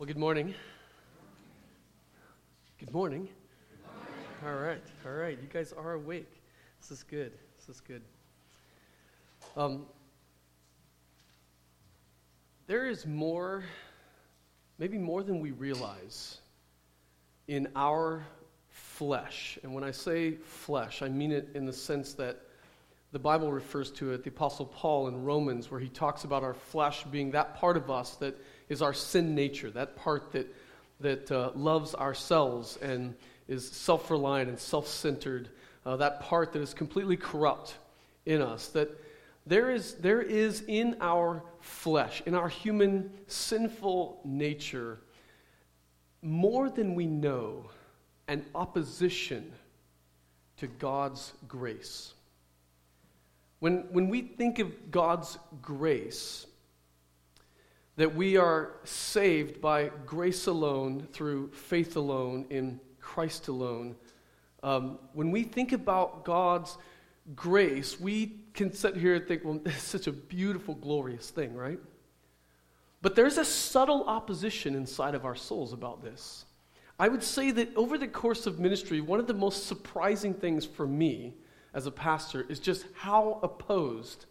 Well, good morning. Good morning. All right, all right. You guys are awake. This is good. This is good. Um, there is more, maybe more than we realize, in our flesh. And when I say flesh, I mean it in the sense that the Bible refers to it, the Apostle Paul in Romans, where he talks about our flesh being that part of us that is our sin nature, that part that, that uh, loves ourselves and is self reliant and self centered, uh, that part that is completely corrupt in us. That there is, there is in our flesh, in our human sinful nature, more than we know, an opposition to God's grace. When, when we think of God's grace, that we are saved by grace alone, through faith alone, in Christ alone. Um, when we think about God's grace, we can sit here and think, well, it's such a beautiful, glorious thing, right? But there's a subtle opposition inside of our souls about this. I would say that over the course of ministry, one of the most surprising things for me as a pastor is just how opposed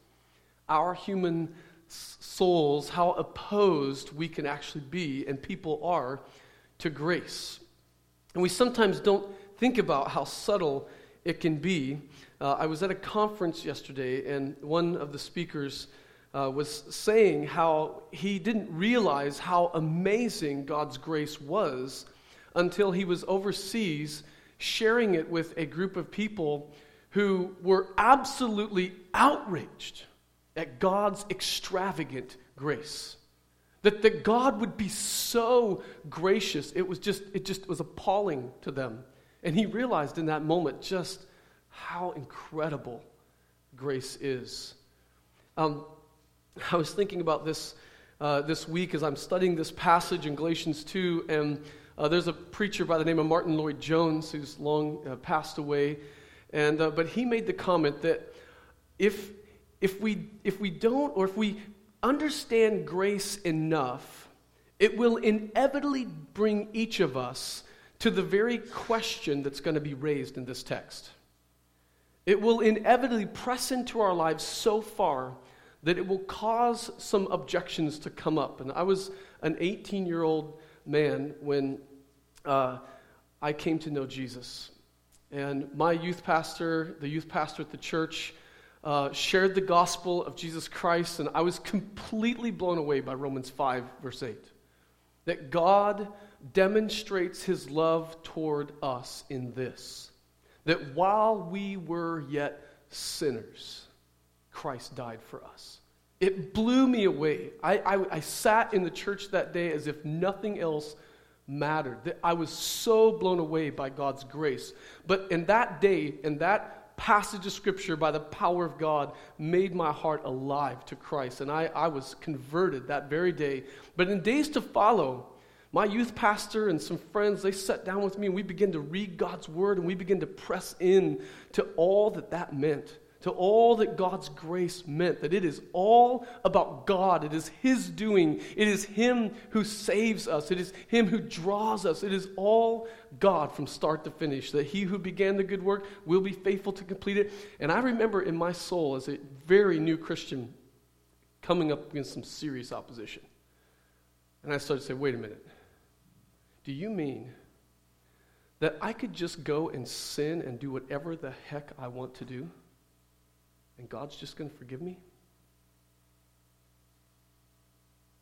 our human souls, how opposed we can actually be and people are to grace. And we sometimes don't think about how subtle it can be. Uh, I was at a conference yesterday, and one of the speakers uh, was saying how he didn't realize how amazing God's grace was until he was overseas sharing it with a group of people who were absolutely outraged at God's extravagant grace. That, that God would be so gracious, it was just, it just was appalling to them. And he realized in that moment just how incredible grace is. Um, I was thinking about this uh, this week as I'm studying this passage in Galatians 2, and uh, there's a preacher by the name of Martyn Lloyd-Jones who's long uh, passed away. And, uh, but he made the comment that if, if, we, if we don't, or if we understand grace enough, it will inevitably bring each of us to the very question that's going to be raised in this text. It will inevitably press into our lives so far that it will cause some objections to come up. And I was an 18 year old man when uh, I came to know Jesus. And my youth pastor, the youth pastor at the church, uh, shared the gospel of Jesus Christ, and I was completely blown away by Romans 5, verse 8. That God demonstrates his love toward us in this that while we were yet sinners, Christ died for us. It blew me away. I, I, I sat in the church that day as if nothing else mattered. I was so blown away by God's grace. But in that day, in that passage of Scripture, by the power of God, made my heart alive to Christ. And I, I was converted that very day. But in days to follow, my youth pastor and some friends, they sat down with me and we began to read God's word and we began to press in to all that that meant to all that God's grace meant, that it is all about God. It is His doing. It is Him who saves us. It is Him who draws us. It is all God from start to finish. That He who began the good work will be faithful to complete it. And I remember in my soul, as a very new Christian, coming up against some serious opposition. And I started to say, wait a minute. Do you mean that I could just go and sin and do whatever the heck I want to do? And God's just going to forgive me?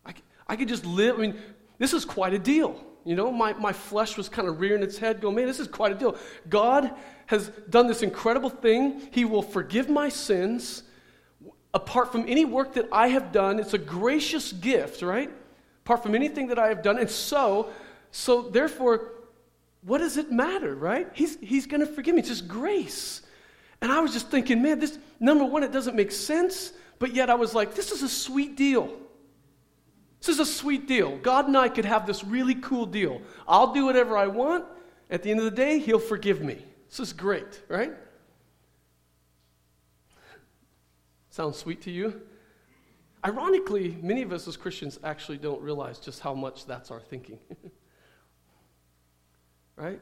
I, I could just live. I mean, this is quite a deal. You know, my, my flesh was kind of rearing its head, going, man, this is quite a deal. God has done this incredible thing. He will forgive my sins apart from any work that I have done. It's a gracious gift, right? Apart from anything that I have done. And so, so therefore, what does it matter, right? He's, he's going to forgive me. It's just grace. And I was just thinking, man, this, number one, it doesn't make sense, but yet I was like, this is a sweet deal. This is a sweet deal. God and I could have this really cool deal. I'll do whatever I want. At the end of the day, He'll forgive me. This is great, right? Sounds sweet to you? Ironically, many of us as Christians actually don't realize just how much that's our thinking. right?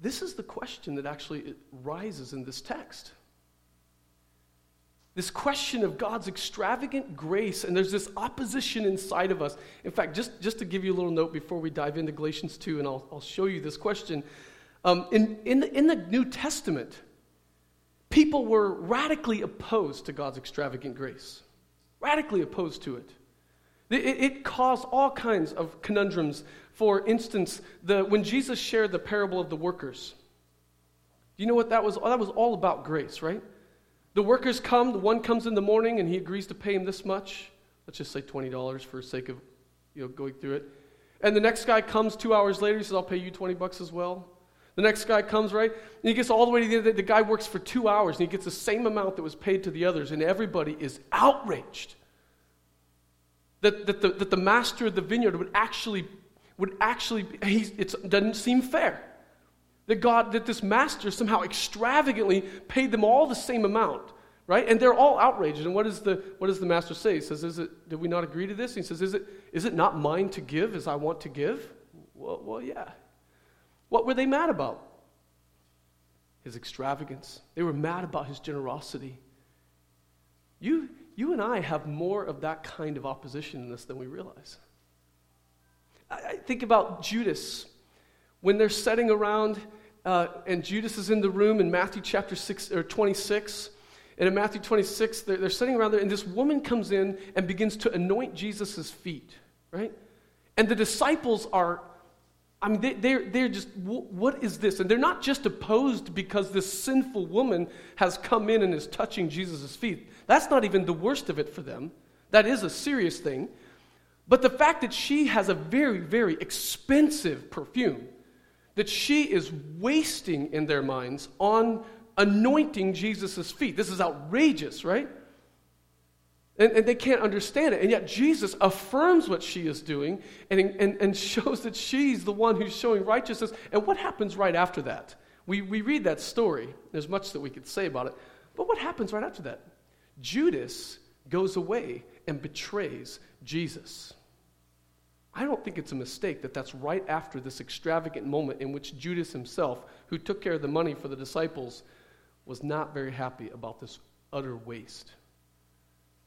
This is the question that actually rises in this text. This question of God's extravagant grace, and there's this opposition inside of us. In fact, just, just to give you a little note before we dive into Galatians 2, and I'll, I'll show you this question. Um, in, in, the, in the New Testament, people were radically opposed to God's extravagant grace, radically opposed to it. It, it caused all kinds of conundrums. For instance, the, when Jesus shared the parable of the workers, do you know what that was? That was all about grace, right? The workers come, the one comes in the morning and he agrees to pay him this much. Let's just say $20 for sake of you know, going through it. And the next guy comes two hours later, he says, I'll pay you 20 bucks as well. The next guy comes, right? And he gets all the way to the end. The guy works for two hours and he gets the same amount that was paid to the others, and everybody is outraged that, that, the, that the master of the vineyard would actually, would actually it doesn't seem fair. That God, that this master somehow extravagantly paid them all the same amount, right? And they're all outraged. And what, is the, what does the master say? He says, is it, did we not agree to this? He says, is it, is it not mine to give as I want to give? Well, well, yeah. What were they mad about? His extravagance. They were mad about his generosity. You, you and I have more of that kind of opposition in us than we realize. I, think about Judas. When they're sitting around uh, and Judas is in the room in Matthew chapter six, or 26, and in Matthew 26, they're, they're sitting around there, and this woman comes in and begins to anoint Jesus' feet, right? And the disciples are I mean, they, they're, they're just, what is this? And they're not just opposed because this sinful woman has come in and is touching Jesus' feet. That's not even the worst of it for them. That is a serious thing. But the fact that she has a very, very expensive perfume, that she is wasting in their minds on anointing Jesus' feet. This is outrageous, right? And, and, they can't understand it. And yet Jesus affirms what she is doing and, and, and shows that she's the one who's showing righteousness. And what happens right after that? We, we read that story. There's much that we could say about it. But what happens right after that? Judas goes away and betrays Jesus. I don't think it's a mistake that that's right after this extravagant moment in which Judas himself, who took care of the money for the disciples, was not very happy about this utter waste.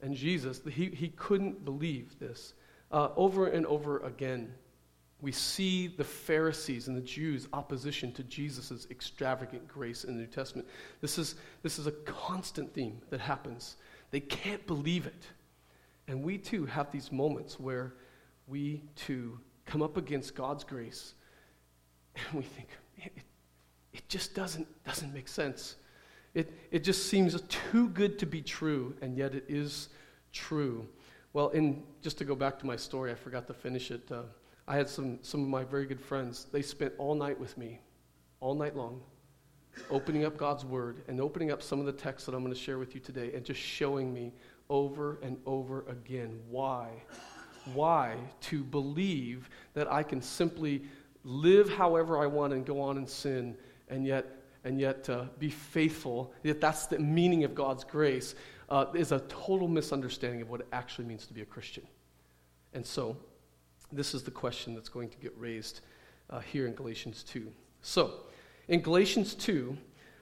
And Jesus, he, he couldn't believe this. Uh, over and over again, we see the Pharisees and the Jews' opposition to Jesus' extravagant grace in the New Testament. This is, this is a constant theme that happens. They can't believe it. And we too have these moments where we too come up against God's grace and we think, it, it just doesn't, doesn't make sense. It, it just seems too good to be true, and yet it is true. Well, in, just to go back to my story, I forgot to finish it. Uh, I had some, some of my very good friends. They spent all night with me, all night long, opening up God's Word and opening up some of the texts that I'm going to share with you today and just showing me over and over again why. Why to believe that I can simply live however I want and go on and sin and yet and yet uh, be faithful, that that's the meaning of God's grace, uh, is a total misunderstanding of what it actually means to be a Christian. And so, this is the question that's going to get raised uh, here in Galatians 2. So, in Galatians 2,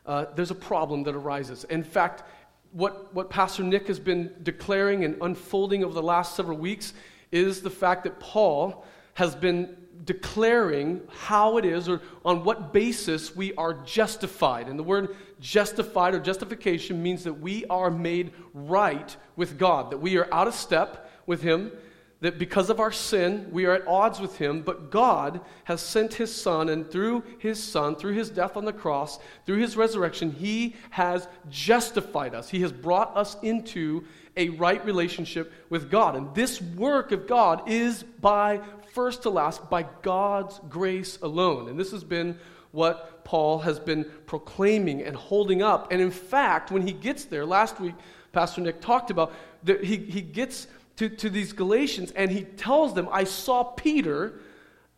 uh, there's a problem that arises. In fact, what, what Pastor Nick has been declaring and unfolding over the last several weeks is the fact that Paul has been declaring how it is or on what basis we are justified. And the word justified or justification means that we are made right with God, that we are out of step with Him, that because of our sin, we are at odds with Him, but God has sent His Son, and through His Son, through His death on the cross, through His resurrection, He has justified us. He has brought us into a right relationship with God. And this work of God is by first to last by God's grace alone. And this has been what Paul has been proclaiming and holding up. And in fact, when he gets there, last week, Pastor Nick talked about that he, he gets to, to these Galatians and he tells them, I saw Peter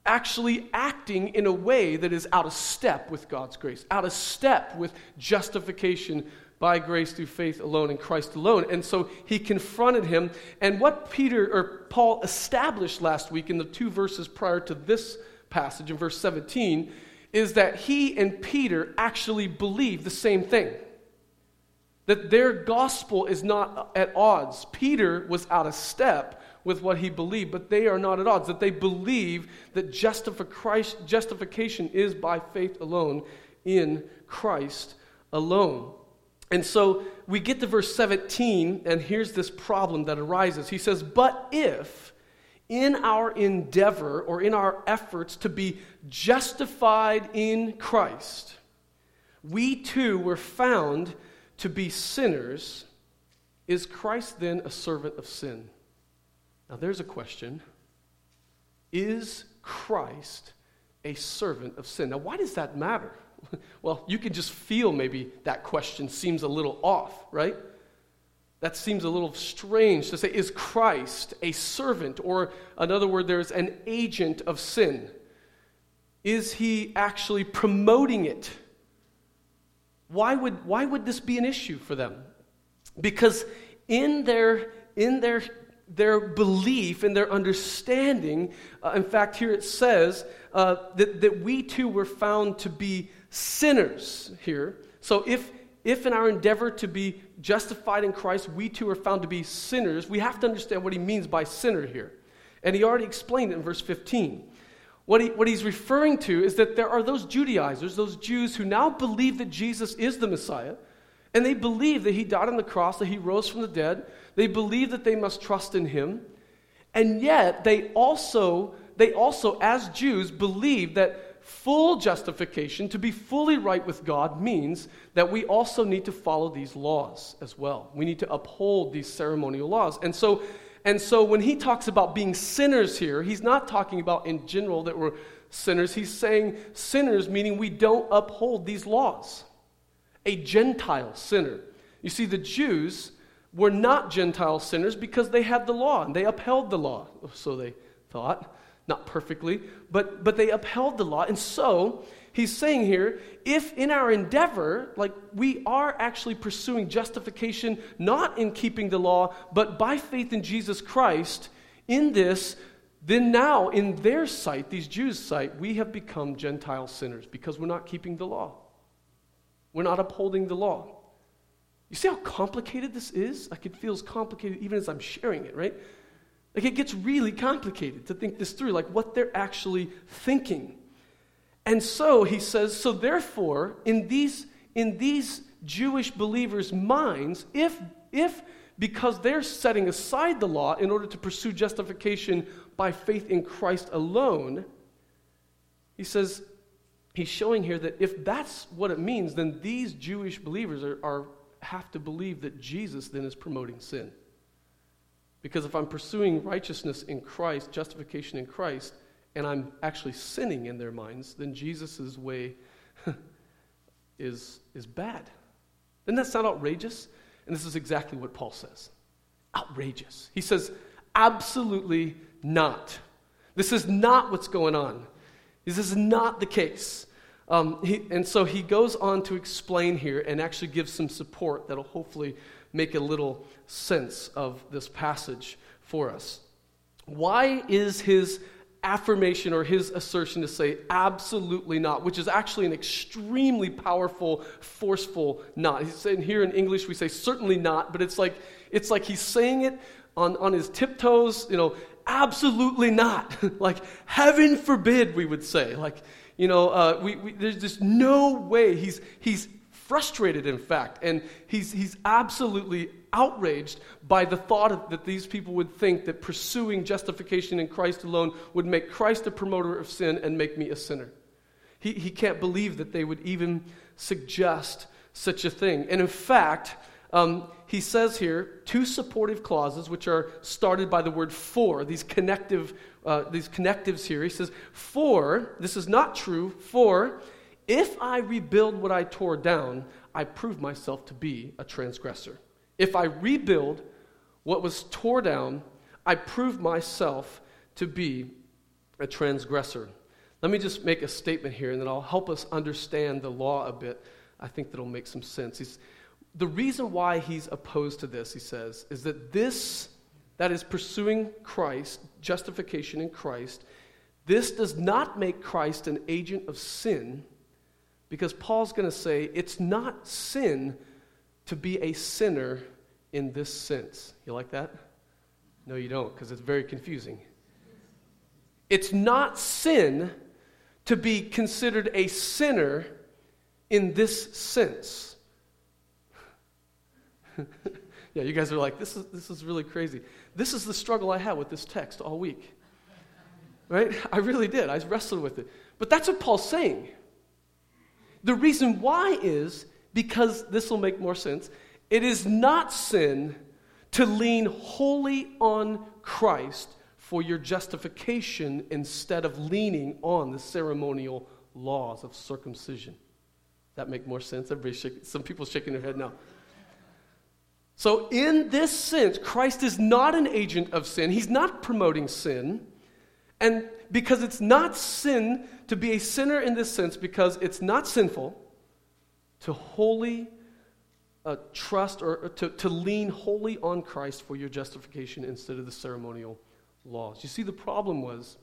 actually acting in a way that is out of step with God's grace, out of step with justification by grace through faith alone in Christ alone. And so he confronted him. And what Peter or Paul established last week in the two verses prior to this passage in verse 17 is that he and Peter actually believe the same thing. That their gospel is not at odds. Peter was out of step with what he believed, but they are not at odds. That they believe that justification is by faith alone in Christ alone. And so we get to verse 17, and here's this problem that arises. He says, But if in our endeavor or in our efforts to be justified in Christ, we too were found to be sinners, is Christ then a servant of sin? Now there's a question. Is Christ a servant of sin? Now, why does that matter? well, you can just feel maybe that question seems a little off, right? That seems a little strange to say, is Christ a servant? Or another word, there's an agent of sin. Is he actually promoting it? Why would, why would this be an issue for them? Because in their, in their, their belief, in their understanding, uh, in fact, here it says uh, that, that we too were found to be sinners here. So if, if in our endeavor to be justified in Christ, we too are found to be sinners, we have to understand what he means by sinner here. And he already explained it in verse 15. What, he, what he's referring to is that there are those Judaizers, those Jews who now believe that Jesus is the Messiah, and they believe that he died on the cross, that he rose from the dead. They believe that they must trust in him. And yet, they also, they also as Jews, believe that full justification, to be fully right with God, means that we also need to follow these laws as well. We need to uphold these ceremonial laws. And so, and so when he talks about being sinners here, he's not talking about in general that we're sinners. He's saying sinners, meaning we don't uphold these laws. A Gentile sinner. You see, the Jews were not Gentile sinners because they had the law and they upheld the law, so they thought not perfectly, but, but they upheld the law. And so he's saying here if in our endeavor, like we are actually pursuing justification not in keeping the law, but by faith in Jesus Christ, in this, then now in their sight, these Jews' sight, we have become Gentile sinners because we're not keeping the law. We're not upholding the law. You see how complicated this is? Like it feels complicated even as I'm sharing it, right? Like it gets really complicated to think this through, like what they're actually thinking. And so he says, so therefore, in these, in these Jewish believers' minds, if, if because they're setting aside the law in order to pursue justification by faith in Christ alone, he says, he's showing here that if that's what it means, then these Jewish believers are, are have to believe that Jesus then is promoting sin. Because if I'm pursuing righteousness in Christ, justification in Christ, and I'm actually sinning in their minds, then Jesus' way is, is bad. Doesn't that sound outrageous? And this is exactly what Paul says outrageous. He says, absolutely not. This is not what's going on. This is not the case. Um, he, and so he goes on to explain here and actually give some support that'll hopefully make a little sense of this passage for us. Why is his affirmation or his assertion to say absolutely not, which is actually an extremely powerful, forceful not. He's saying here in English we say certainly not, but it's like it's like he's saying it on, on his tiptoes, you know, absolutely not. like heaven forbid, we would say. Like, you know, uh, we, we, there's just no way. He's, he's frustrated, in fact, and he's, he's absolutely outraged by the thought that these people would think that pursuing justification in Christ alone would make Christ a promoter of sin and make me a sinner. He, he can't believe that they would even suggest such a thing. And in fact, um, he says here two supportive clauses, which are started by the word for, these connective, uh, these connectives here. He says, for, this is not true, for if I rebuild what I tore down, I prove myself to be a transgressor. If I rebuild what was tore down, I prove myself to be a transgressor. Let me just make a statement here, and then I'll help us understand the law a bit. I think that'll make some sense. He's, the reason why he's opposed to this, he says, is that this, that is pursuing Christ, justification in Christ, this does not make Christ an agent of sin, because Paul's going to say it's not sin to be a sinner in this sense. You like that? No, you don't, because it's very confusing. It's not sin to be considered a sinner in this sense. yeah, you guys are like, this is, this is really crazy. This is the struggle I had with this text all week. Right? I really did. I wrestled with it. But that's what Paul's saying. The reason why is because this will make more sense. It is not sin to lean wholly on Christ for your justification instead of leaning on the ceremonial laws of circumcision. That make more sense? Everybody shaking, some people shaking their head now. So, in this sense, Christ is not an agent of sin. He's not promoting sin. And because it's not sin to be a sinner in this sense, because it's not sinful to wholly uh, trust or, or to, to lean wholly on Christ for your justification instead of the ceremonial laws. You see, the problem was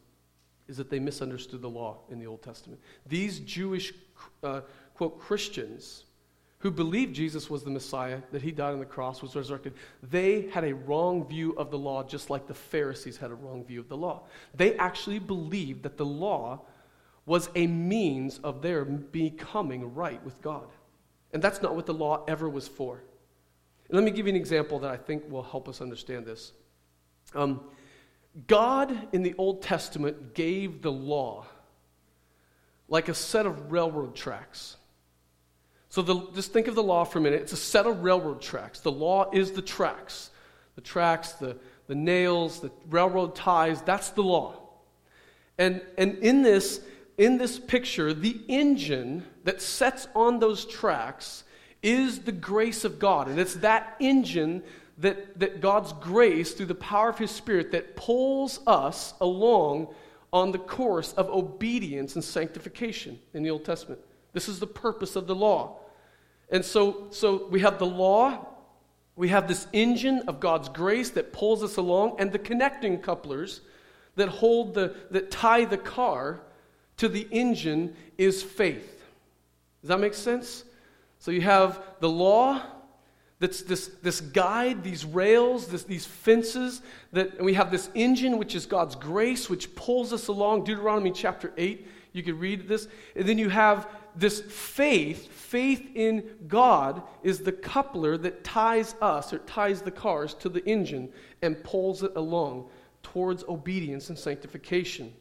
is that they misunderstood the law in the Old Testament. These Jewish, uh, quote, Christians who believed Jesus was the Messiah, that he died on the cross, was resurrected, they had a wrong view of the law, just like the Pharisees had a wrong view of the law. They actually believed that the law was a means of their becoming right with God. And that's not what the law ever was for. And let me give you an example that I think will help us understand this. Um, God in the Old Testament gave the law like a set of railroad tracks. So the, just think of the law for a minute. It's a set of railroad tracks. The law is the tracks. The tracks, the, the nails, the railroad ties, that's the law. And, and in, this, in this picture, the engine that sets on those tracks is the grace of God. And it's that engine that, that God's grace, through the power of His Spirit, that pulls us along on the course of obedience and sanctification in the Old Testament. This is the purpose of the law. And so, so we have the law, we have this engine of God's grace that pulls us along, and the connecting couplers that hold the that tie the car to the engine is faith. Does that make sense? So you have the law, that's this, this guide, these rails, this, these fences, that, and we have this engine, which is God's grace, which pulls us along. Deuteronomy chapter 8, you could read this. And then you have this faith, faith in God, is the coupler that ties us, or ties the cars to the engine and pulls it along towards obedience and sanctification.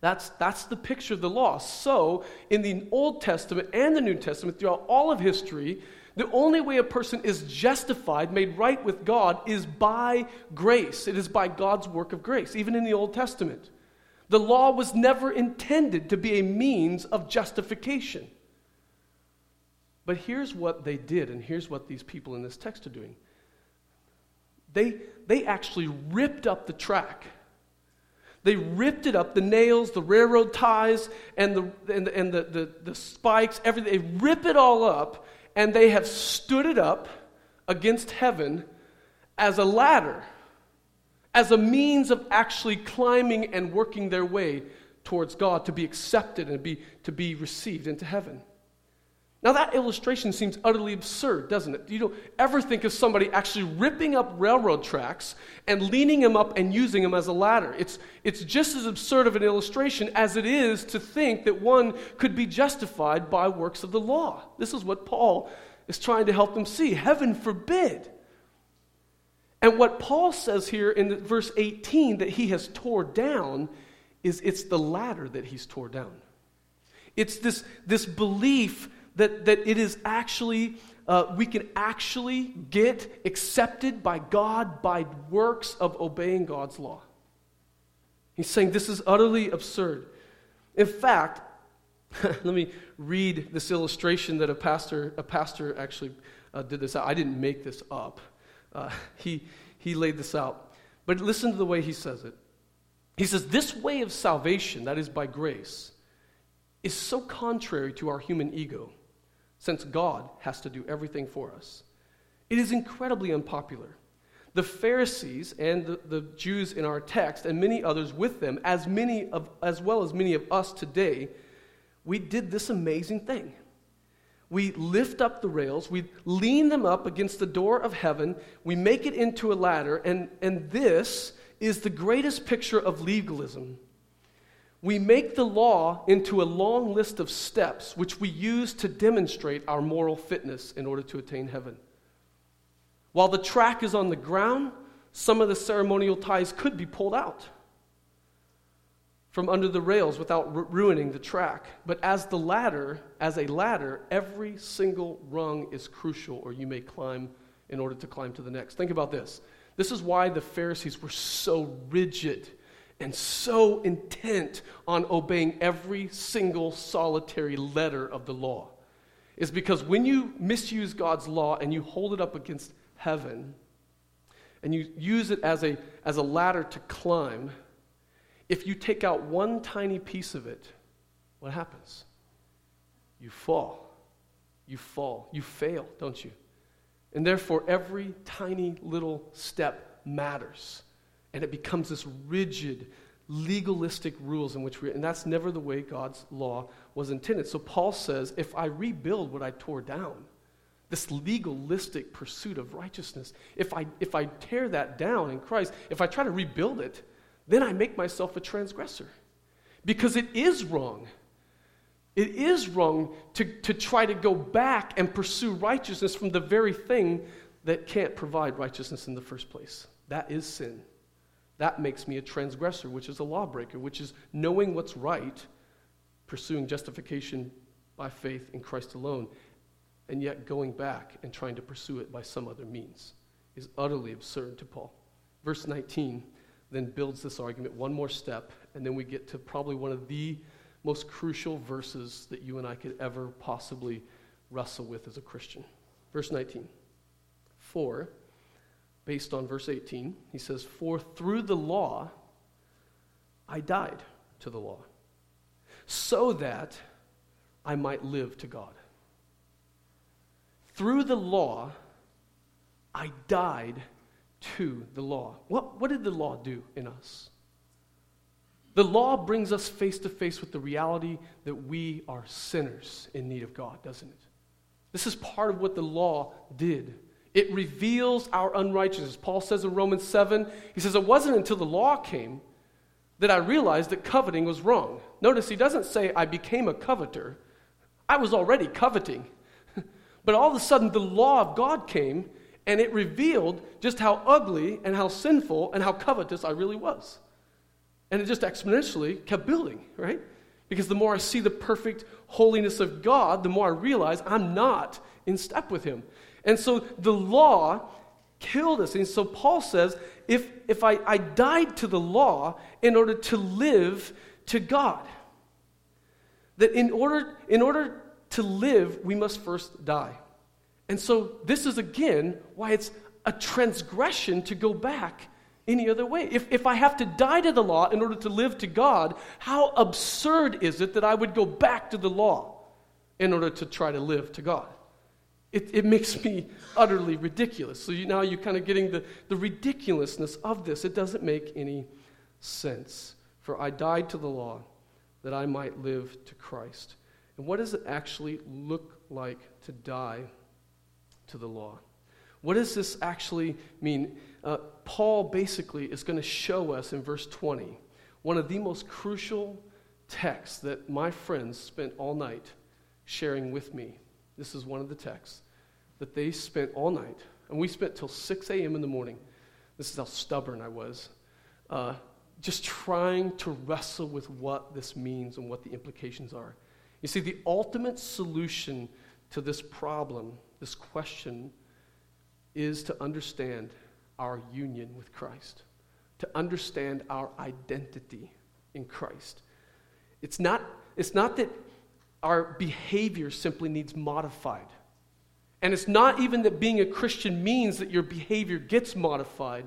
That's, that's the picture of the law. So, in the Old Testament and the New Testament, throughout all of history, the only way a person is justified, made right with God, is by grace. It is by God's work of grace, even in the Old Testament. The law was never intended to be a means of justification. But here's what they did, and here's what these people in this text are doing. They, they actually ripped up the track. They ripped it up, the nails, the railroad ties, and the, and, the, and the, the, the spikes, everything. They rip it all up, and they have stood it up against heaven as a ladder as a means of actually climbing and working their way towards God to be accepted and be, to be received into heaven. Now, that illustration seems utterly absurd, doesn't it? You don't ever think of somebody actually ripping up railroad tracks and leaning them up and using them as a ladder. It's, it's just as absurd of an illustration as it is to think that one could be justified by works of the law. This is what Paul is trying to help them see. Heaven forbid. And what Paul says here in verse 18 that he has tore down is it's the ladder that he's tore down. It's this, this belief that, that it is actually, uh, we can actually get accepted by God by works of obeying God's law. He's saying this is utterly absurd. In fact, let me read this illustration that a pastor, a pastor actually uh, did this out. I didn't make this up. Uh, he, he laid this out. But listen to the way he says it. He says, This way of salvation, that is by grace, is so contrary to our human ego since God has to do everything for us. It is incredibly unpopular. The Pharisees and the, the, Jews in our text, and many others with them, as, many of, as well as many of us today, we did this amazing thing. We lift up the rails, we lean them up against the door of heaven, we make it into a ladder, and, and this is the greatest picture of legalism. We make the law into a long list of steps which we use to demonstrate our moral fitness in order to attain heaven. While the track is on the ground, some of the ceremonial ties could be pulled out from under the rails without ru- ruining the track. But as the ladder, as a ladder, every single rung is crucial, or you may climb in order to climb to the next. Think about this. This is why the Pharisees were so rigid and so intent on obeying every single solitary letter of the law. Is because when you misuse God's law and you hold it up against heaven and you use it as a, as a ladder to climb, if you take out one tiny piece of it, what happens? You fall. You fall. You fail, don't you? And therefore, every tiny little step matters. And it becomes this rigid, legalistic rules in which we, and that's never the way God's law was intended. So Paul says, if I rebuild what I tore down, this legalistic pursuit of righteousness, if I, if I tear that down in Christ, if I try to rebuild it, then I make myself a transgressor. Because it is wrong. It is wrong to, to try to go back and pursue righteousness from the very thing that can't provide righteousness in the first place. That is sin. That makes me a transgressor, which is a lawbreaker, which is knowing what's right, pursuing justification by faith in Christ alone, and yet going back and trying to pursue it by some other means is utterly absurd to Paul. Verse 19 then builds this argument one more step, and then we get to probably one of the most crucial verses that you and I could ever possibly wrestle with as a Christian. Verse 19. For, based on verse 18, he says, For through the law I died to the law, so that I might live to God. Through the law, I died to the law. What, what did the law do in us? The law brings us face to face with the reality that we are sinners in need of God, doesn't it? This is part of what the law did. It reveals our unrighteousness. Paul says in Romans 7, he says, It wasn't until the law came that I realized that coveting was wrong. Notice he doesn't say, I became a coveter. I was already coveting. But all of a sudden, the law of God came and it revealed just how ugly and how sinful and how covetous I really was. And it just exponentially kept building, right? Because the more I see the perfect holiness of God, the more I realize I'm not in step with Him. And so the law killed us. And so Paul says, if, if I, I died to the law in order to live to God, that in order, in order to live, we must first die. And so, this is again why it's a transgression to go back any other way. If, if I have to die to the law in order to live to God, how absurd is it that I would go back to the law in order to try to live to God? It, it makes me utterly ridiculous. So you, now you're kind of getting the, the ridiculousness of this. It doesn't make any sense. For I died to the law that I might live to Christ. And what does it actually look like to die to the law? What does this actually mean? Uh, Paul basically is going to show us in verse 20 one of the most crucial texts that my friends spent all night sharing with me. This is one of the texts that they spent all night, and we spent till 6 a.m. in the morning. This is how stubborn I was. Uh, just trying to wrestle with what this means and what the implications are. You see, the ultimate solution to this problem, this question, is to understand our union with Christ, to understand our identity in Christ. It's not, it's not that our behavior simply needs modified. And it's not even that being a Christian means that your behavior gets modified.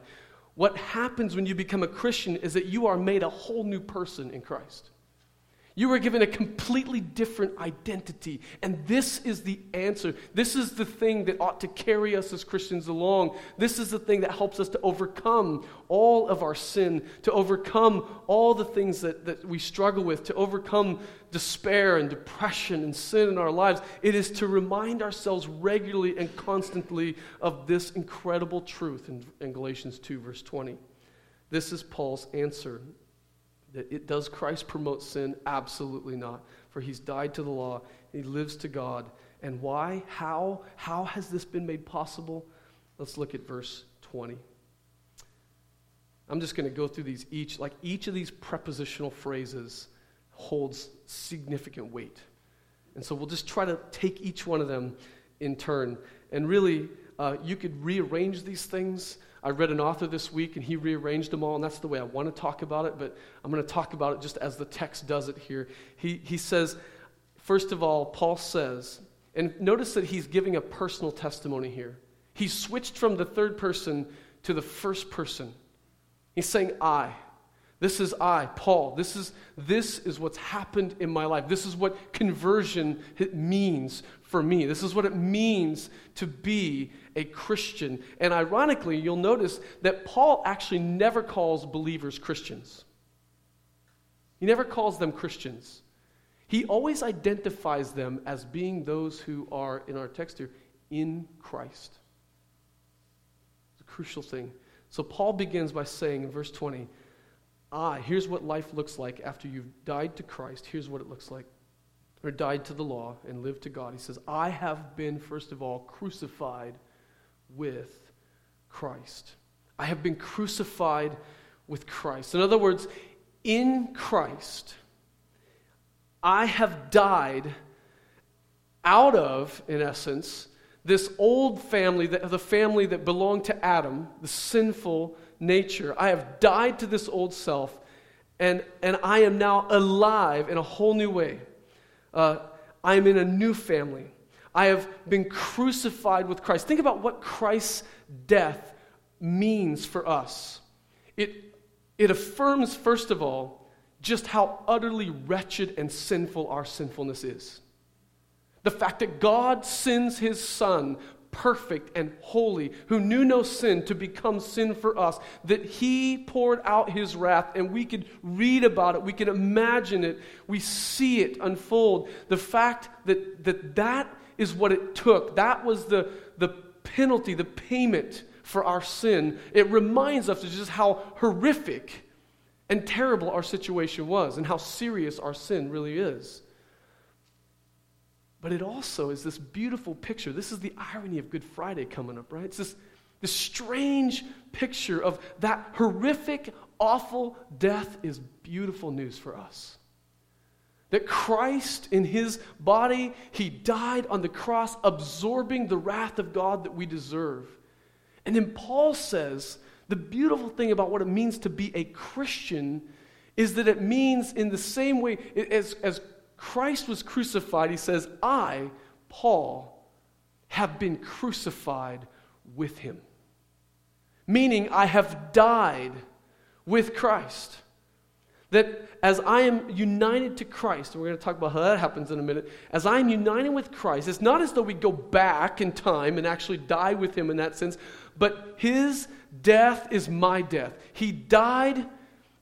What happens when you become a Christian is that you are made a whole new person in Christ. You were given a completely different identity. And this is the answer. This is the thing that ought to carry us as Christians along. This is the thing that helps us to overcome all of our sin, to overcome all the things that, that we struggle with, to overcome despair and depression and sin in our lives. It is to remind ourselves regularly and constantly of this incredible truth in, in Galatians 2, verse 20. This is Paul's answer that it does Christ promote sin? Absolutely not. For he's died to the law, he lives to God. And why? How? How has this been made possible? Let's look at verse 20. I'm just going to go through these each, like each of these prepositional phrases holds significant weight. And so we'll just try to take each one of them in turn. And really, uh, you could rearrange these things I read an author this week and he rearranged them all, and that's the way I want to talk about it, but I'm going to talk about it just as the text does it here. He, he says, first of all, Paul says, and notice that he's giving a personal testimony here. He switched from the third person to the first person. He's saying, I. This is I, Paul. This is, this is what's happened in my life. This is what conversion means for me. This is what it means to be a Christian. And ironically, you'll notice that Paul actually never calls believers Christians. He never calls them Christians. He always identifies them as being those who are, in our text here, in Christ. It's a crucial thing. So Paul begins by saying in verse 20, Ah, here's what life looks like after you've died to Christ. Here's what it looks like. Or died to the law and lived to God. He says, I have been, first of all, crucified with Christ. I have been crucified with Christ. In other words, in Christ, I have died out of, in essence, this old family, the family that belonged to Adam, the sinful nature. I have died to this old self, and, and I am now alive in a whole new way. Uh, I am in a new family. I have been crucified with Christ. Think about what Christ's death means for us. It, it affirms, first of all, just how utterly wretched and sinful our sinfulness is. The fact that God sends his Son, perfect and holy, who knew no sin, to become sin for us, that he poured out his wrath, and we could read about it, we can imagine it, we see it unfold. The fact that that, that is what it took. That was the, the penalty, the payment for our sin. It reminds us of just how horrific and terrible our situation was and how serious our sin really is. But it also is this beautiful picture. This is the irony of Good Friday coming up, right? It's this, this strange picture of that horrific, awful death is beautiful news for us. That Christ, in his body, he died on the cross, absorbing the wrath of God that we deserve. And then Paul says the beautiful thing about what it means to be a Christian is that it means, in the same way as, as Christ was crucified, he says, I, Paul, have been crucified with him. Meaning, I have died with Christ. That as I am united to Christ, and we're going to talk about how that happens in a minute, as I am united with Christ, it's not as though we go back in time and actually die with him in that sense, but his death is my death. He died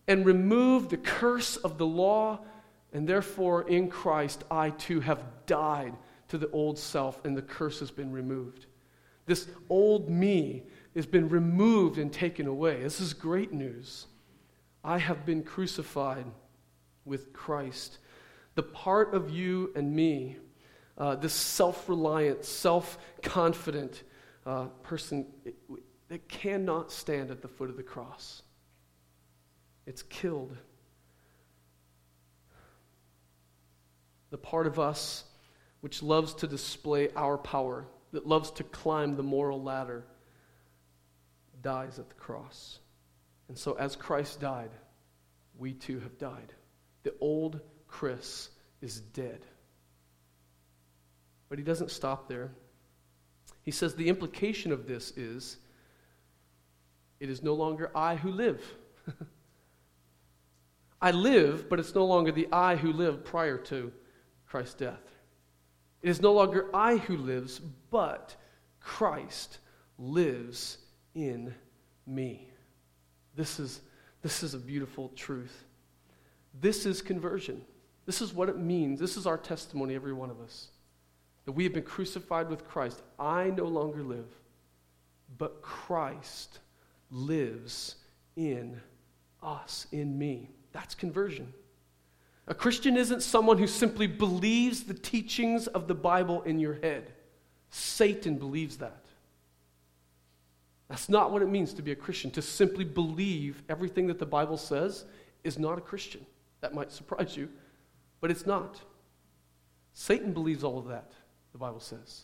and removed the curse of the law, and therefore in Christ I too have died to the old self, and the curse has been removed. This old me has been removed and taken away. This is great news. I have been crucified with Christ. The part of you and me, uh, this self reliant, self confident uh, person that cannot stand at the foot of the cross, it's killed. The part of us which loves to display our power, that loves to climb the moral ladder, dies at the cross. And so, as Christ died, we too have died. The old Chris is dead. But he doesn't stop there. He says the implication of this is it is no longer I who live. I live, but it's no longer the I who lived prior to Christ's death. It is no longer I who lives, but Christ lives in me. This is, this is a beautiful truth. This is conversion. This is what it means. This is our testimony, every one of us. That we have been crucified with Christ. I no longer live, but Christ lives in us, in me. That's conversion. A Christian isn't someone who simply believes the teachings of the Bible in your head. Satan believes that. That's not what it means to be a Christian. To simply believe everything that the Bible says is not a Christian. That might surprise you, but it's not. Satan believes all of that, the Bible says.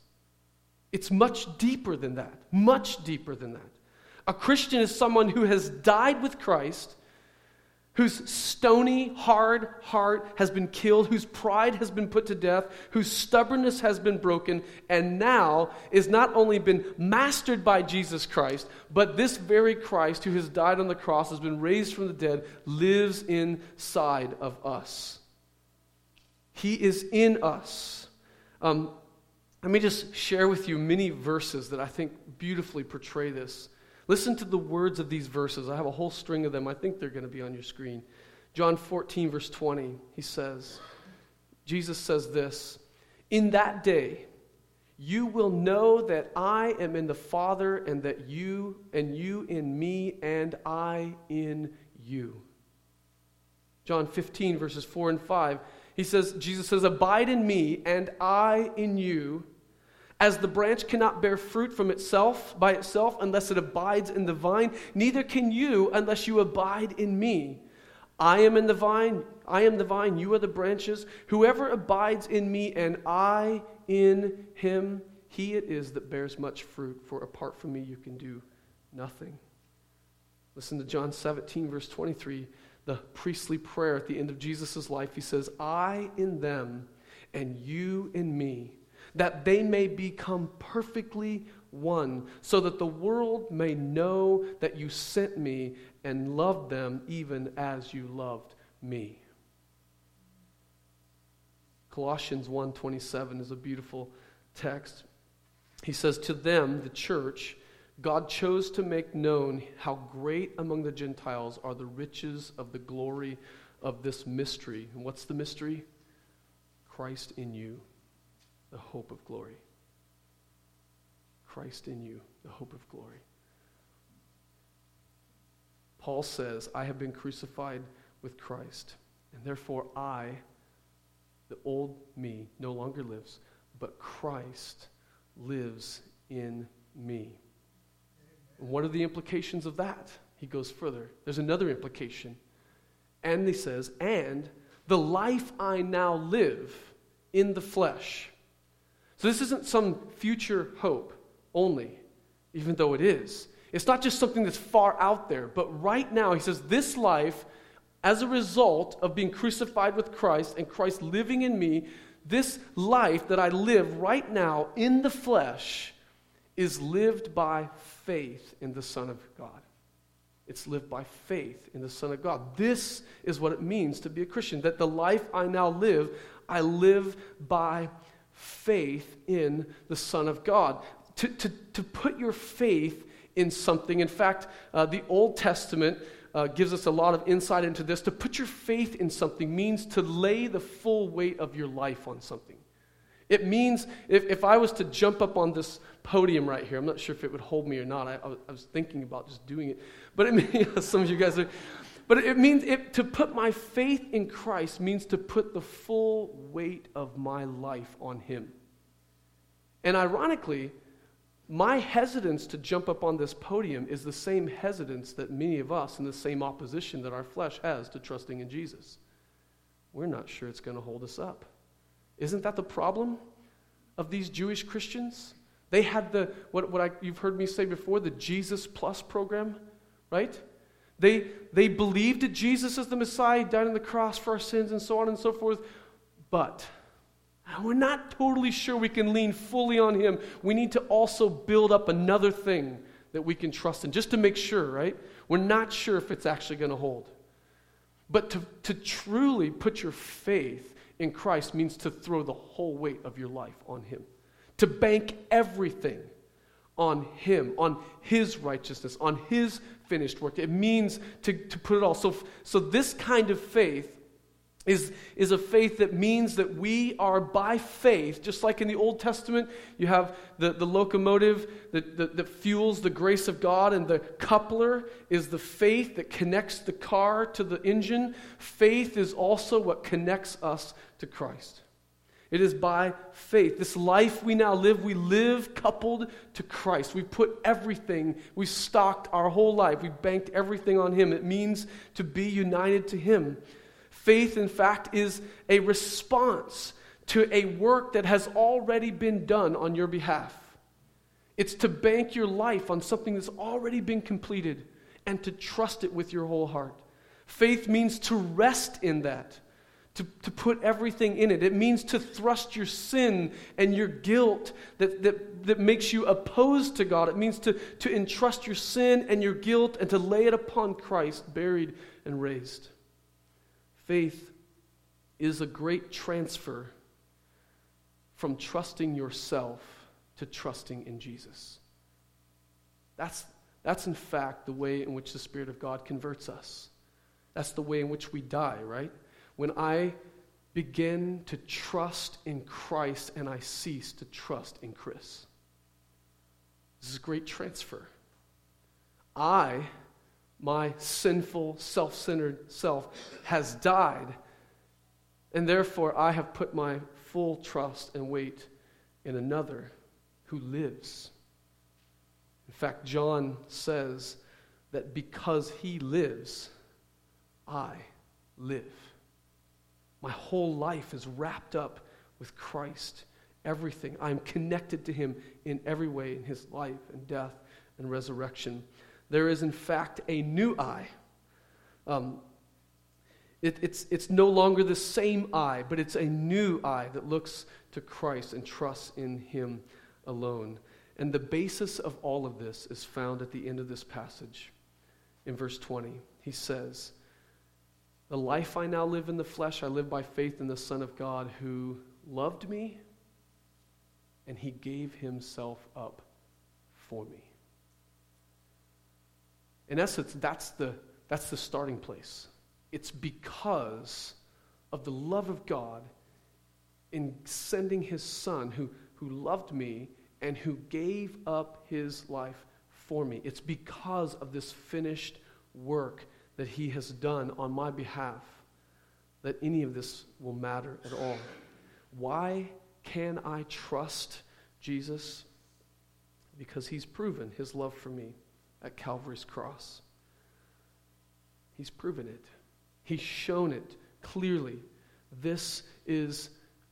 It's much deeper than that, much deeper than that. A Christian is someone who has died with Christ whose stony, hard heart has been killed, whose pride has been put to death, whose stubbornness has been broken, and now is not only been mastered by Jesus Christ, but this very Christ who has died on the cross, has been raised from the dead, lives inside of us. He is in us. Um, let me just share with you many verses that I think beautifully portray this. Listen to the words of these verses. I have a whole string of them. I think they're going to be on your screen. John 14, verse 20, he says, Jesus says this In that day, you will know that I am in the Father, and that you, and you in me, and I in you. John 15, verses 4 and 5, he says, Jesus says, Abide in me, and I in you as the branch cannot bear fruit from itself by itself unless it abides in the vine, neither can you unless you abide in me. I am in the vine, I am the vine, you are the branches. Whoever abides in me and I in him, he it is that bears much fruit, for apart from me you can do nothing. Listen to John 17, verse 23, the priestly prayer at the end of Jesus' life. He says, I in them and you in me that they may become perfectly one, so that the world may know that you sent me and loved them even as you loved me. Colossians 1:27 is a beautiful text. He says to them, the church, God chose to make known how great among the Gentiles are the riches of the glory of this mystery. And what's the mystery? Christ in you, the hope of glory. Christ in you, the hope of glory. Paul says, I have been crucified with Christ, and therefore I, the old me, no longer lives, but Christ lives in me. And what are the implications of that? He goes further. There's another implication. And he says, and the life I now live in the flesh, so this isn't some future hope only, even though it is. It's not just something that's far out there, but right now, he says, this life, as a result of being crucified with Christ and Christ living in me, this life that I live right now in the flesh is lived by faith in the Son of God. It's lived by faith in the Son of God. This is what it means to be a Christian that the life I now live, I live by faith in the Son of God. To, to, to put your faith in something. In fact, uh, the Old Testament uh, gives us a lot of insight into this. To put your faith in something means to lay the full weight of your life on something. It means if, if I was to jump up on this podium right here, I'm not sure if it would hold me or not. I, I was thinking about just doing it. But it means, some of you guys are, but it means it, to put my faith in Christ means to put the full weight of my life on Him. And ironically, my hesitance to jump up on this podium is the same hesitance that many of us and the same opposition that our flesh has to trusting in Jesus. We're not sure it's going to hold us up. Isn't that the problem of these Jewish Christians? They had the, what, what I, you've heard me say before, the Jesus Plus program, right? They, they believed that Jesus is the Messiah, died on the cross for our sins, and so on and so forth. But we're not totally sure we can lean fully on Him. We need to also build up another thing that we can trust in, just to make sure, right? We're not sure if it's actually going to hold. But to, to truly put your faith in Christ means to throw the whole weight of your life on Him, to bank everything on Him, on His righteousness, on His finished work. It means to, to put it all. So, so this kind of faith is, is a faith that means that we are by faith, just like in the Old Testament, you have the, the locomotive that, that, that, fuels the grace of God, and the coupler is the faith that connects the car to the engine. Faith is also what connects us to Christ. It is by faith. This life we now live, we live coupled to Christ. We put everything, we stocked our whole life, we banked everything on Him. It means to be united to Him. Faith, in fact, is a response to a work that has already been done on your behalf. It's to bank your life on something that's already been completed and to trust it with your whole heart. Faith means to rest in that, to, to put everything in it. It means to thrust your sin and your guilt that, that, that makes you opposed to God. It means to, to entrust your sin and your guilt and to lay it upon Christ, buried and raised. Faith is a great transfer from trusting yourself to trusting in Jesus. That's, that's in fact the way in which the Spirit of God converts us. That's the way in which we die, right? When I begin to trust in Christ and I cease to trust in Chris. This is a great transfer. I my sinful, self centered self has died, and therefore I have put my full trust and weight in another who lives. In fact, John says that because he lives, I live. My whole life is wrapped up with Christ. Everything. I'm connected to him in every way in his life and death and resurrection. There is, in fact, a new I. Um, it, it's, it's no longer the same I, but it's a new I that looks to Christ and trusts in Him alone. And the basis of all of this is found at the end of this passage. In verse 20, he says, The life I now live in the flesh, I live by faith in the Son of God who loved me and he gave himself up for me. In essence, that's the, that's the starting place. It's because of the love of God in sending his son who, who loved me and who gave up his life for me. It's because of this finished work that he has done on my behalf that any of this will matter at all. Why can I trust Jesus? Because he's proven his love for me at Calvary's cross. He's proven it, He's shown it clearly. This is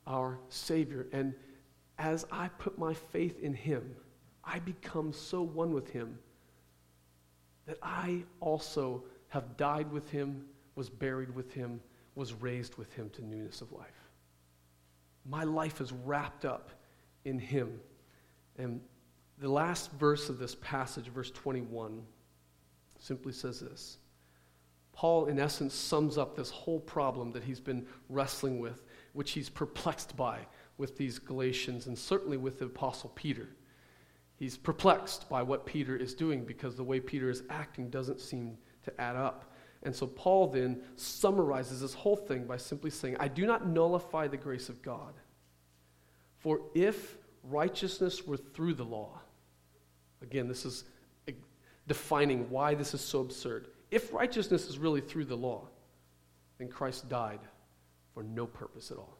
our Savior. And as I put my faith in Him, I become so one with Him that I also have died with Him, was buried with Him, was raised with Him to newness of life. My life is wrapped up in Him. And the last verse of this passage, verse 21, simply says this. Paul, in essence, sums up this whole problem that he's been wrestling with, which he's perplexed by with these Galatians and certainly with the Apostle Peter. He's perplexed by what Peter is doing because the way Peter is acting doesn't seem to add up. And so Paul then summarizes this whole thing by simply saying, I do not nullify the grace of God. For if righteousness were through the law, Again, this is defining why this is so absurd. If righteousness is really through the law, then Christ died for no purpose at all.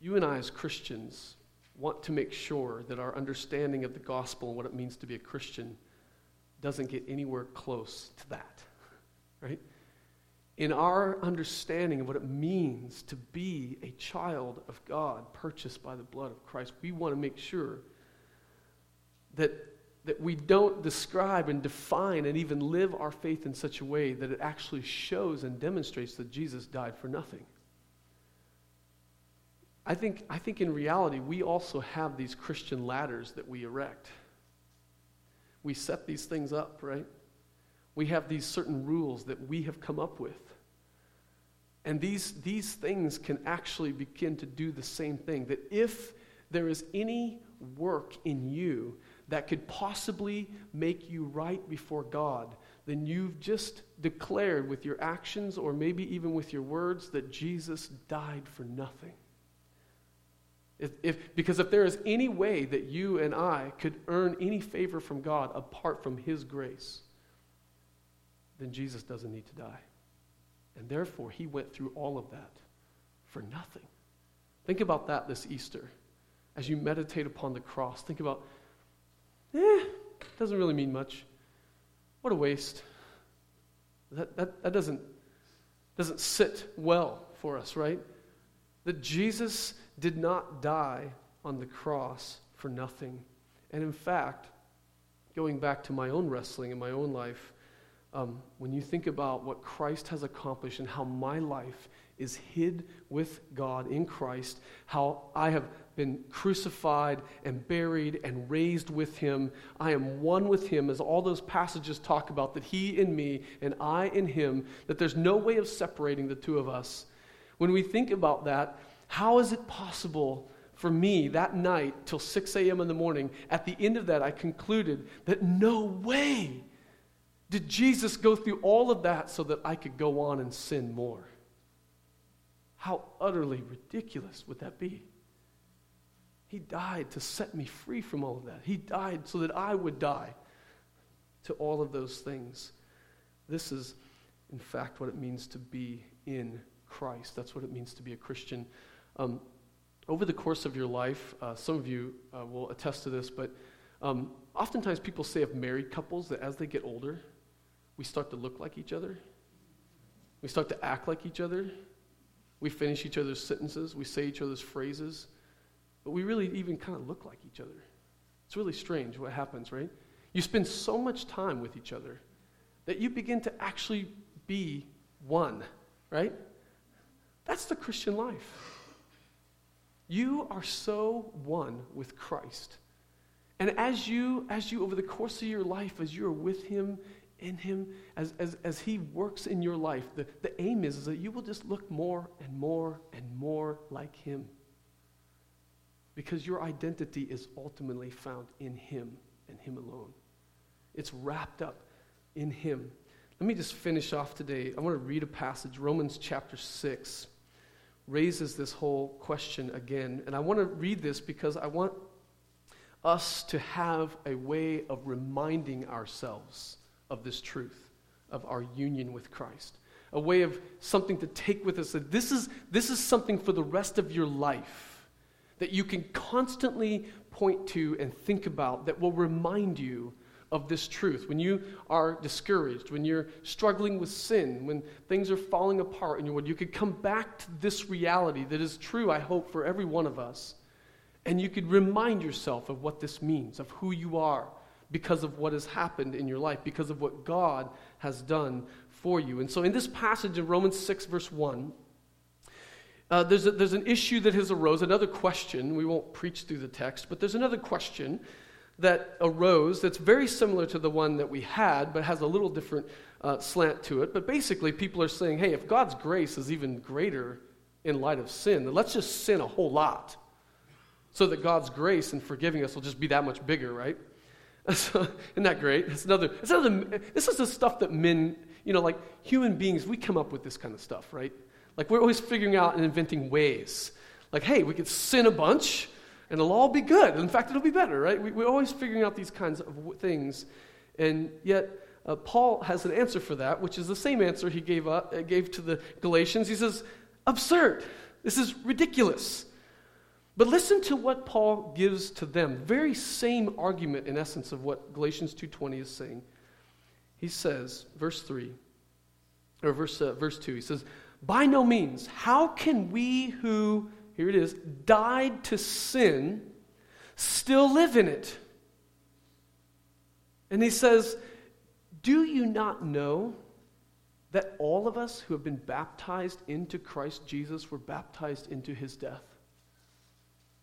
You and I, as Christians, want to make sure that our understanding of the gospel and what it means to be a Christian doesn't get anywhere close to that, right? In our understanding of what it means to be a child of God purchased by the blood of Christ, we want to make sure that, that we don't describe and define and even live our faith in such a way that it actually shows and demonstrates that Jesus died for nothing. I think, I think in reality, we also have these Christian ladders that we erect. We set these things up, right? We have these certain rules that we have come up with. And these, these things can actually begin to do the same thing. That if there is any work in you that could possibly make you right before God, then you've just declared with your actions or maybe even with your words that Jesus died for nothing. If, if, because if there is any way that you and I could earn any favor from God apart from His grace, then Jesus doesn't need to die. And therefore, He went through all of that for nothing. Think about that this Easter. As you meditate upon the cross, think about, eh, doesn't really mean much. What a waste. That, that, that doesn't, doesn't sit well for us, right? That Jesus did not die on the cross for nothing. And in fact, going back to my own wrestling in my own life, um, when you think about what Christ has accomplished and how my life is hid with God in Christ, how I have been crucified and buried and raised with him. I am one with him, as all those passages talk about, that he in me and I in him, that there's no way of separating the two of us. When we think about that, how is it possible for me that night till 6 a.m. in the morning? At the end of that, I concluded that no way did Jesus go through all of that so that I could go on and sin more. How utterly ridiculous would that be? He died to set me free from all of that. He died so that I would die to all of those things. This is, in fact, what it means to be in Christ. That's what it means to be a Christian. Um, over the course of your life, uh, some of you uh, will attest to this, but um, oftentimes people say of married couples that as they get older, we start to look like each other. We start to act like each other. We finish each other's sentences. We say each other's phrases. But we really even kind of look like each other. It's really strange what happens, right? You spend so much time with each other that you begin to actually be one, right? That's the Christian life. You are so one with Christ. And as you, as you, over the course of your life, as you are with Him, in Him, as, as, as He works in your life, the, the aim is, is that you will just look more and more and more like Him. Because your identity is ultimately found in Him and Him alone. It's wrapped up in Him. Let me just finish off today. I want to read a passage, Romans chapter 6 raises this whole question again. And I want to read this because I want us to have a way of reminding ourselves of this truth, of our union with Christ. A way of something to take with us that this is, this is something for the rest of your life that you can constantly point to and think about that will remind you of this truth. When you are discouraged, when you're struggling with sin, when things are falling apart in your world, you could come back to this reality that is true, I hope, for every one of us. And you could remind yourself of what this means, of who you are, because of what has happened in your life, because of what God has done for you. And so in this passage in Romans 6, verse 1, uh, there's, a, there's an issue that has arose, another question. We won't preach through the text, but there's another question that arose that's very similar to the one that we had, but has a little different uh, slant to it. But basically, people are saying, hey, if God's grace is even greater in light of sin, then let's just sin a whole lot so that God's grace in forgiving us will just be that much bigger, right? Isn't that great? It's another, it's another, this is the stuff that men, you know, like human beings, we come up with this kind of stuff, right? Like we're always figuring out and inventing ways. Like, hey, we could sin a bunch and it'll all be good. In fact, it'll be better, right? We, are always figuring out these kinds of things. And yet, uh, Paul has an answer for that, which is the same answer he gave, up, uh, gave to the Galatians. He says, absurd. This is ridiculous. But listen to what Paul gives to them. Very same argument, in essence, of what Galatians 2.20 is saying. He says, verse 3, or verse, uh, verse 2, he says, By no means, how can we who here it is, died to sin, still live in it. And he says, Do you not know that all of us who have been baptized into Christ Jesus were baptized into his death?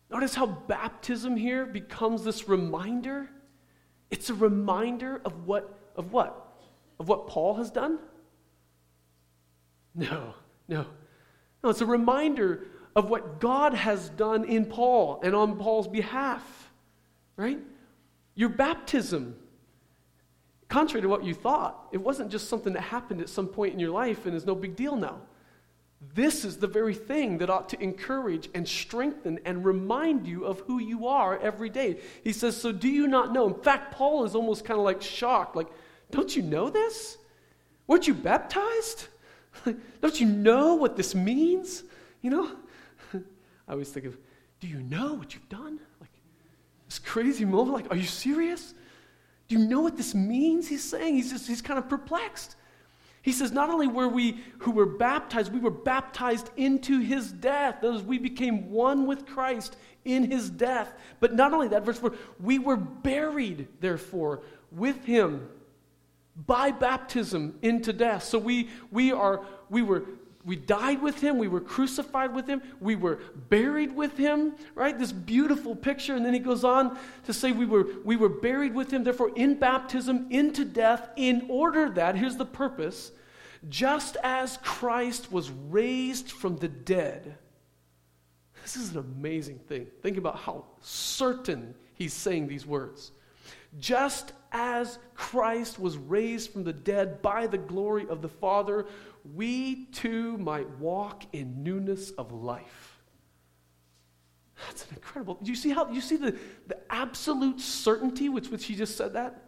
Notice how baptism here becomes this reminder. It's a reminder of what? Of what? of what Paul has done? No, no. No, it's a reminder of what God has done in Paul and on Paul's behalf, right? Your baptism, contrary to what you thought, it wasn't just something that happened at some point in your life and is no big deal now. This is the very thing that ought to encourage and strengthen and remind you of who you are every day. He says, So do you not know? In fact, Paul is almost kind of like shocked, like, Don't you know this? Weren't you baptized? Don't you know what this means? You know? I always think of, Do you know what you've done? Like, this crazy moment, like, Are you serious? Do you know what this means? He's saying, he's just, he's kind of perplexed. He says, not only were we who were baptized, we were baptized into his death. As we became one with Christ in his death. But not only that, verse 4, we were buried, therefore, with him by baptism into death. So we, we are, we were we died with him, we were crucified with him, we were buried with him, right? This beautiful picture. And then he goes on to say we were, we were buried with him, therefore, in baptism, into death, in order that, here's the purpose, just as Christ was raised from the dead. This is an amazing thing. Think about how certain he's saying these words. Just as Christ was raised from the dead by the glory of the Father, we too might walk in newness of life. That's an incredible. You see how you see the, the absolute certainty with which he just said that?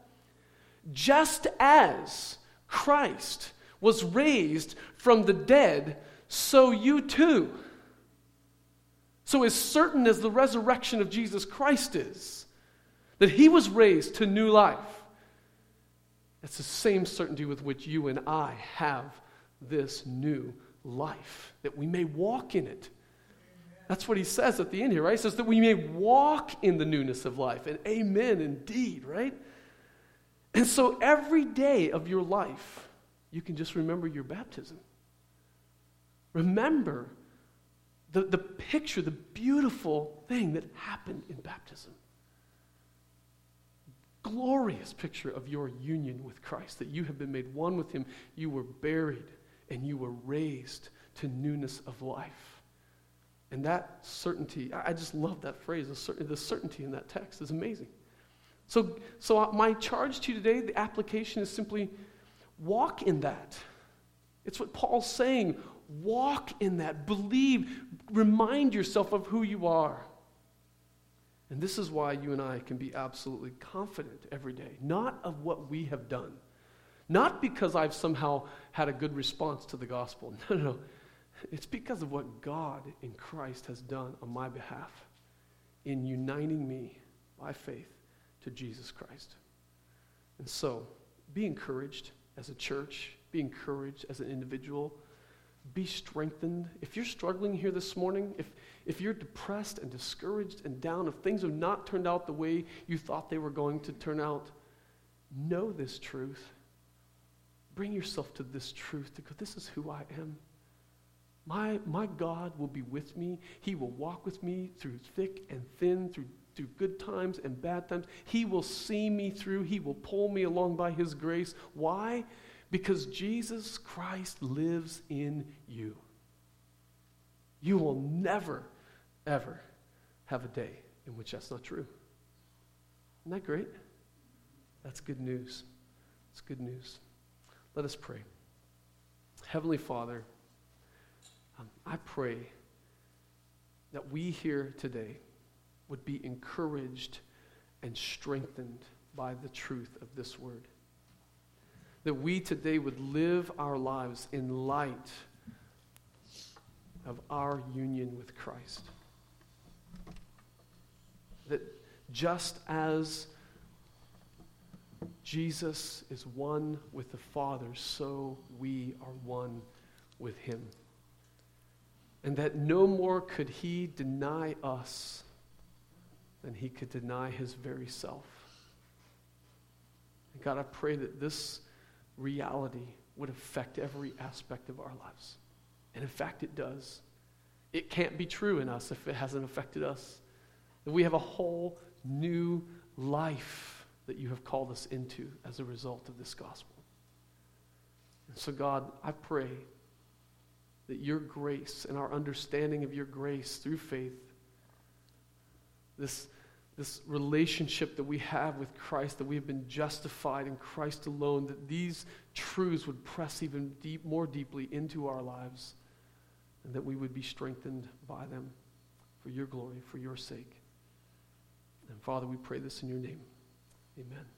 Just as Christ was raised from the dead, so you too. So, as certain as the resurrection of Jesus Christ is, that he was raised to new life, it's the same certainty with which you and I have this new life, that we may walk in it. That's what he says at the end here, right? He says that we may walk in the newness of life. And amen indeed, right? And so every day of your life, you can just remember your baptism. Remember the, the picture, the beautiful thing that happened in baptism. Glorious picture of your union with Christ, that you have been made one with Him. You were buried and you were raised to newness of life. And that certainty, I just love that phrase, the certainty in that text is amazing. So, so my charge to you today, the application is simply walk in that. It's what Paul's saying. Walk in that. Believe. Remind yourself of who you are. And this is why you and I can be absolutely confident every day, not of what we have done not because I've somehow had a good response to the gospel. No, no, no. It's because of what God in Christ has done on my behalf in uniting me by faith to Jesus Christ. And so, be encouraged as a church, be encouraged as an individual, be strengthened. If you're struggling here this morning, if, if you're depressed and discouraged and down, if things have not turned out the way you thought they were going to turn out, know this truth bring yourself to this truth to go, this is who I am. My, my God will be with me. He will walk with me through thick and thin, through, through good times and bad times. He will see me through. He will pull me along by His grace. Why? Because Jesus Christ lives in you. You will never, ever have a day in which that's not true. Isn't that great? That's good news. It's good news. Let us pray. Heavenly Father, um, I pray that we here today would be encouraged and strengthened by the truth of this word. That we today would live our lives in light of our union with Christ. That just as Jesus is one with the Father, so we are one with him. And that no more could he deny us than he could deny his very self. And God, I pray that this reality would affect every aspect of our lives. And in fact, it does. It can't be true in us if it hasn't affected us. That we have a whole new life that you have called us into as a result of this gospel. And so, God, I pray that your grace and our understanding of your grace through faith, this, this relationship that we have with Christ, that we have been justified in Christ alone, that these truths would press even deep, more deeply into our lives, and that we would be strengthened by them for your glory, for your sake. And Father, we pray this in your name. Amen.